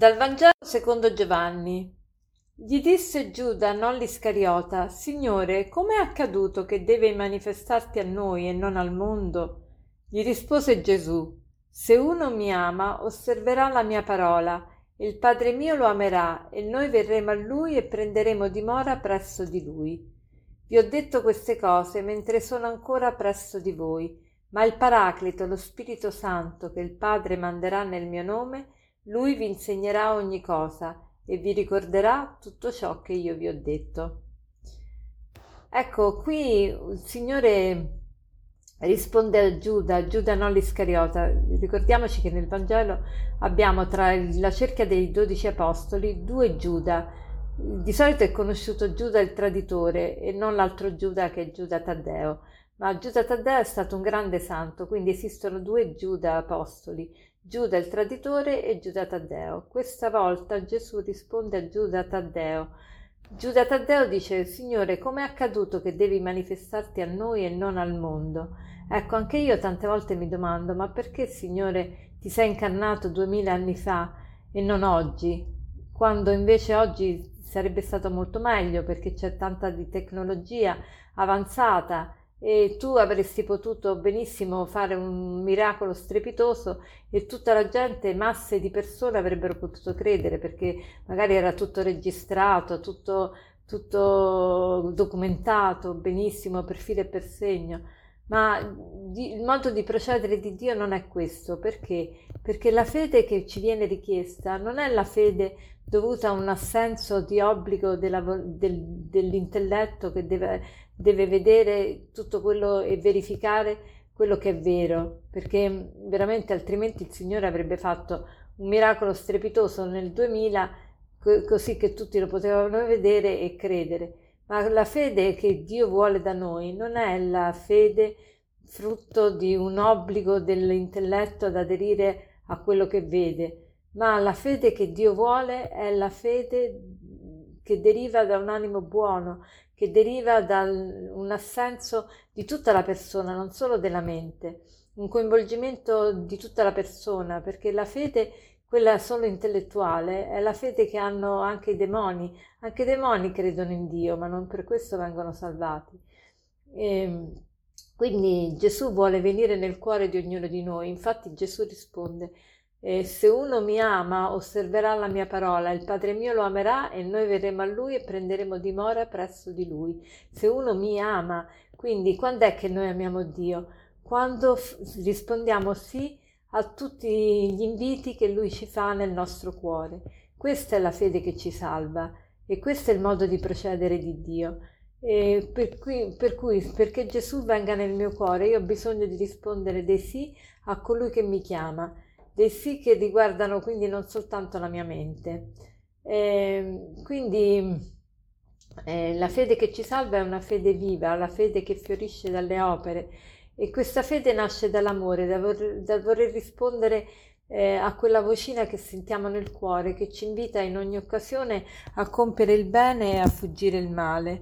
Dal Vangelo secondo Giovanni. Gli disse Giuda, non l'Iscariota, Signore, come è accaduto che deve manifestarti a noi e non al mondo? Gli rispose Gesù, Se uno mi ama, osserverà la mia parola, e il Padre mio lo amerà, e noi verremo a lui e prenderemo dimora presso di lui. Vi ho detto queste cose mentre sono ancora presso di voi, ma il Paraclito, lo Spirito Santo, che il Padre manderà nel mio nome, lui vi insegnerà ogni cosa e vi ricorderà tutto ciò che io vi ho detto. Ecco, qui il Signore risponde a Giuda, Giuda non l'Iscariota. Ricordiamoci che nel Vangelo abbiamo tra la cerchia dei dodici apostoli due Giuda. Di solito è conosciuto Giuda il traditore e non l'altro Giuda che è Giuda Taddeo. Ma Giuda Taddeo è stato un grande santo, quindi esistono due Giuda apostoli, Giuda il traditore e Giuda Taddeo. Questa volta Gesù risponde a Giuda Taddeo. Giuda Taddeo dice, Signore, com'è accaduto che devi manifestarti a noi e non al mondo? Ecco, anche io tante volte mi domando, ma perché, Signore, ti sei incarnato duemila anni fa e non oggi? Quando invece oggi sarebbe stato molto meglio perché c'è tanta di tecnologia avanzata e tu avresti potuto benissimo fare un miracolo strepitoso e tutta la gente, masse di persone avrebbero potuto credere perché magari era tutto registrato, tutto, tutto documentato benissimo per filo e per segno. Ma il modo di procedere di Dio non è questo, perché? Perché la fede che ci viene richiesta non è la fede dovuta a un assenso di obbligo della, del, dell'intelletto che deve, deve vedere tutto quello e verificare quello che è vero, perché veramente altrimenti il Signore avrebbe fatto un miracolo strepitoso nel 2000 così che tutti lo potevano vedere e credere. Ma la fede che Dio vuole da noi non è la fede frutto di un obbligo dell'intelletto ad aderire a quello che vede, ma la fede che Dio vuole è la fede che deriva da un animo buono, che deriva da un assenso di tutta la persona, non solo della mente, un coinvolgimento di tutta la persona, perché la fede, quella solo intellettuale, è la fede che hanno anche i demoni. Anche i demoni credono in Dio, ma non per questo vengono salvati. E, ehm, quindi Gesù vuole venire nel cuore di ognuno di noi. Infatti Gesù risponde, e se uno mi ama, osserverà la mia parola, il Padre mio lo amerà e noi verremo a lui e prenderemo dimora presso di lui. Se uno mi ama, quindi quando è che noi amiamo Dio? Quando f- rispondiamo sì a tutti gli inviti che lui ci fa nel nostro cuore. Questa è la fede che ci salva e questo è il modo di procedere di Dio. Per cui, per cui, perché Gesù venga nel mio cuore, io ho bisogno di rispondere dei sì a colui che mi chiama dei sì che riguardano quindi non soltanto la mia mente. Eh, quindi eh, la fede che ci salva è una fede viva, la fede che fiorisce dalle opere e questa fede nasce dall'amore, dal voler, dal voler rispondere eh, a quella vocina che sentiamo nel cuore, che ci invita in ogni occasione a compiere il bene e a fuggire il male.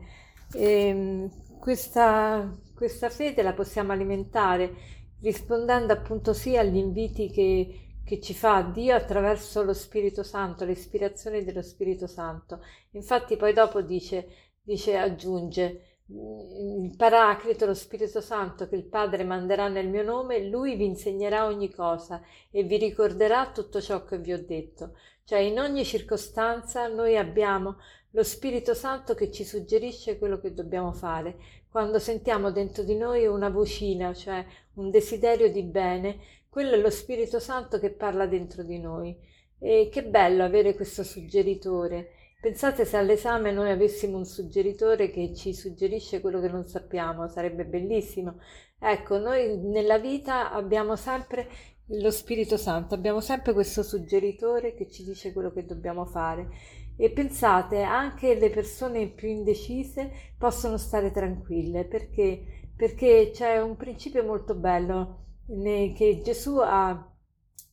E, ehm, questa, questa fede la possiamo alimentare rispondendo appunto sì agli inviti che, che ci fa Dio attraverso lo Spirito Santo, le ispirazioni dello Spirito Santo. Infatti poi dopo dice, dice aggiunge, il Paraclito, lo Spirito Santo che il Padre manderà nel mio nome, lui vi insegnerà ogni cosa e vi ricorderà tutto ciò che vi ho detto. Cioè in ogni circostanza noi abbiamo lo Spirito Santo che ci suggerisce quello che dobbiamo fare. Quando sentiamo dentro di noi una vocina, cioè un desiderio di bene, quello è lo Spirito Santo che parla dentro di noi. E che bello avere questo suggeritore. Pensate se all'esame noi avessimo un suggeritore che ci suggerisce quello che non sappiamo, sarebbe bellissimo. Ecco, noi nella vita abbiamo sempre lo Spirito Santo, abbiamo sempre questo suggeritore che ci dice quello che dobbiamo fare. E pensate, anche le persone più indecise possono stare tranquille perché, perché c'è un principio molto bello che Gesù ha,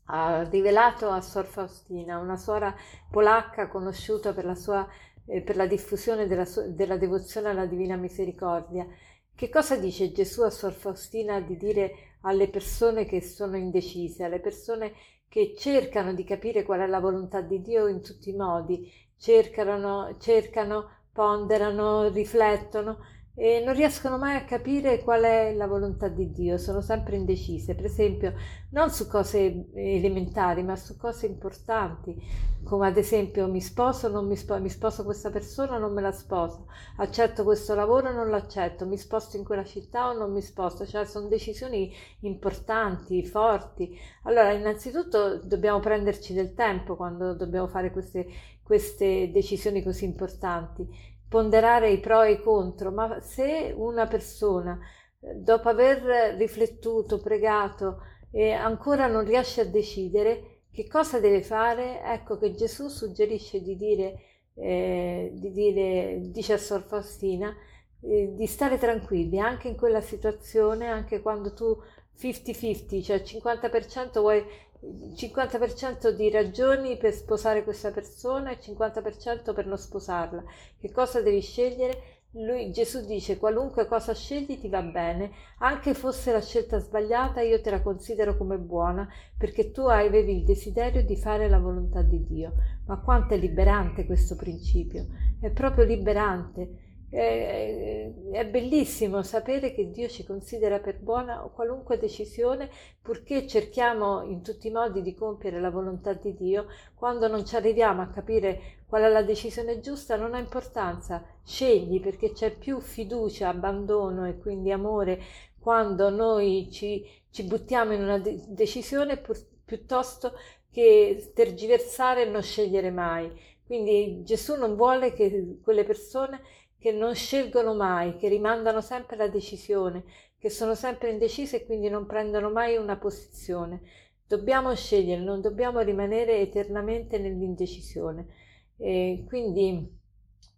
ha rivelato a Sor Faustina, una suora polacca conosciuta per la, sua, eh, per la diffusione della, della devozione alla Divina Misericordia. Che cosa dice Gesù a Sor Faustina di dire alle persone che sono indecise, alle persone che cercano di capire qual è la volontà di Dio in tutti i modi, cercano, cercano ponderano, riflettono e non riescono mai a capire qual è la volontà di Dio, sono sempre indecise, per esempio non su cose elementari ma su cose importanti, come ad esempio mi sposo o non mi sposo, mi sposo questa persona o non me la sposo, accetto questo lavoro o non l'accetto, mi sposto in quella città o non mi sposto, cioè sono decisioni importanti, forti. Allora innanzitutto dobbiamo prenderci del tempo quando dobbiamo fare queste, queste decisioni così importanti ponderare i pro e i contro, ma se una persona, dopo aver riflettuto, pregato e ancora non riesce a decidere che cosa deve fare, ecco che Gesù suggerisce di dire, eh, di dire dice a Sor Faustina, eh, di stare tranquilli anche in quella situazione, anche quando tu 50-50, cioè 50% vuoi 50% di ragioni per sposare questa persona e 50% per non sposarla. Che cosa devi scegliere? Lui, Gesù dice qualunque cosa scegli ti va bene, anche fosse la scelta sbagliata, io te la considero come buona perché tu avevi il desiderio di fare la volontà di Dio. Ma quanto è liberante questo principio? È proprio liberante è, bellissimo sapere che Dio ci considera per buona qualunque decisione, purché cerchiamo in tutti i modi di compiere la volontà di Dio. Quando non ci arriviamo a capire qual è la decisione giusta, non ha importanza, scegli perché c'è più fiducia, abbandono e quindi amore quando noi ci, ci buttiamo in una de- decisione pur, piuttosto che tergiversare e non scegliere mai. Quindi Gesù non vuole che quelle persone che non scelgono mai, che rimandano sempre la decisione, che sono sempre indecise e quindi non prendono mai una posizione. Dobbiamo scegliere, non dobbiamo rimanere eternamente nell'indecisione. E quindi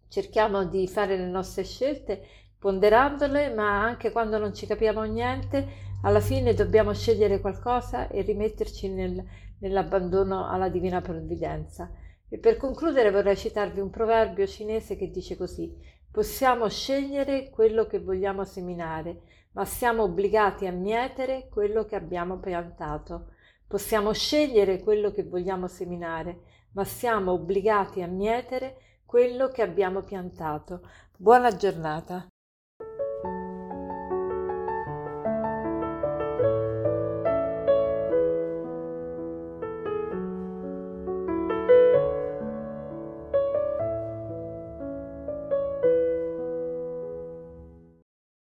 cerchiamo di fare le nostre scelte ponderandole, ma anche quando non ci capiamo niente, alla fine dobbiamo scegliere qualcosa e rimetterci nel, nell'abbandono alla divina provvidenza. E per concludere vorrei citarvi un proverbio cinese che dice così Possiamo scegliere quello che vogliamo seminare, ma siamo obbligati a mietere quello che abbiamo piantato. Possiamo scegliere quello che vogliamo seminare, ma siamo obbligati a mietere quello che abbiamo piantato. Buona giornata.